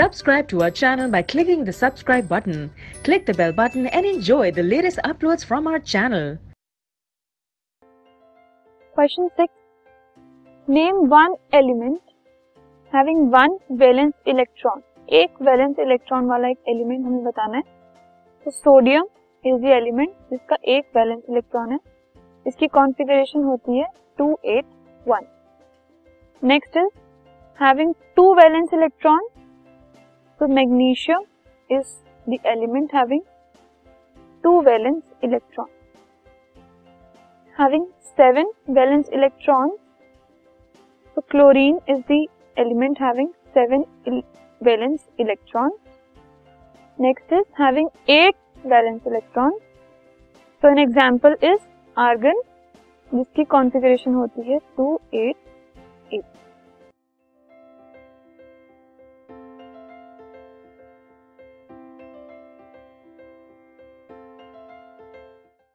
Subscribe to our channel by clicking the subscribe button. Click the bell button and enjoy the latest uploads from our channel. Question 6. Name one element having one valence electron. एक valence electron वाला एक element हमें बताना है तो sodium is the element जिसका एक valence electron है इसकी कॉन्फ़िगरेशन होती है 281 next is having two valence electron तो magnesium is the element having two valence electron having seven valence electron तो chlorine is the element having seven valence electron next is having eight valence electron तो an example is argon जिसकी configuration होती है to eight